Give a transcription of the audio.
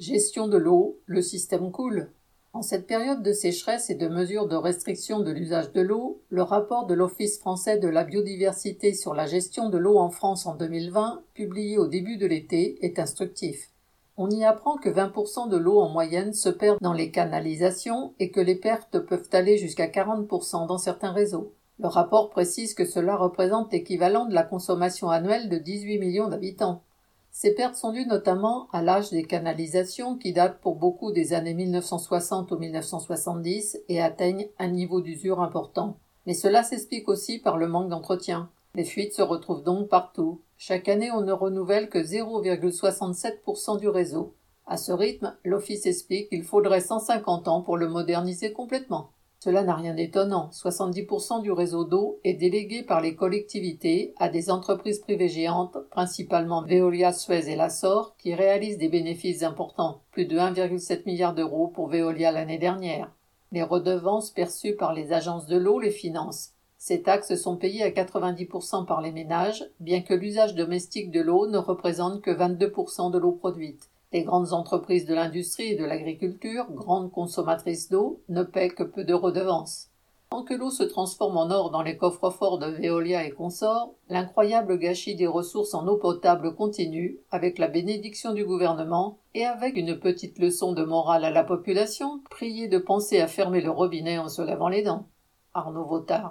Gestion de l'eau, le système coule. En cette période de sécheresse et de mesures de restriction de l'usage de l'eau, le rapport de l'Office français de la biodiversité sur la gestion de l'eau en France en 2020, publié au début de l'été, est instructif. On y apprend que 20% de l'eau en moyenne se perd dans les canalisations et que les pertes peuvent aller jusqu'à 40% dans certains réseaux. Le rapport précise que cela représente l'équivalent de la consommation annuelle de 18 millions d'habitants. Ces pertes sont dues notamment à l'âge des canalisations qui datent pour beaucoup des années 1960 ou 1970 et atteignent un niveau d'usure important. Mais cela s'explique aussi par le manque d'entretien. Les fuites se retrouvent donc partout. Chaque année, on ne renouvelle que 0,67% du réseau. À ce rythme, l'Office explique qu'il faudrait 150 ans pour le moderniser complètement. Cela n'a rien d'étonnant. 70% du réseau d'eau est délégué par les collectivités à des entreprises privées géantes, principalement Veolia, Suez et Lassor, qui réalisent des bénéfices importants, plus de 1,7 milliard d'euros pour Veolia l'année dernière. Les redevances perçues par les agences de l'eau les financent. Ces taxes sont payées à 90% par les ménages, bien que l'usage domestique de l'eau ne représente que 22% de l'eau produite. Les grandes entreprises de l'industrie et de l'agriculture, grandes consommatrices d'eau, ne paient que peu de redevances. Tant que l'eau se transforme en or dans les coffres forts de Veolia et consorts, l'incroyable gâchis des ressources en eau potable continue, avec la bénédiction du gouvernement et avec une petite leçon de morale à la population, priée de penser à fermer le robinet en se lavant les dents. Arnaud Votard.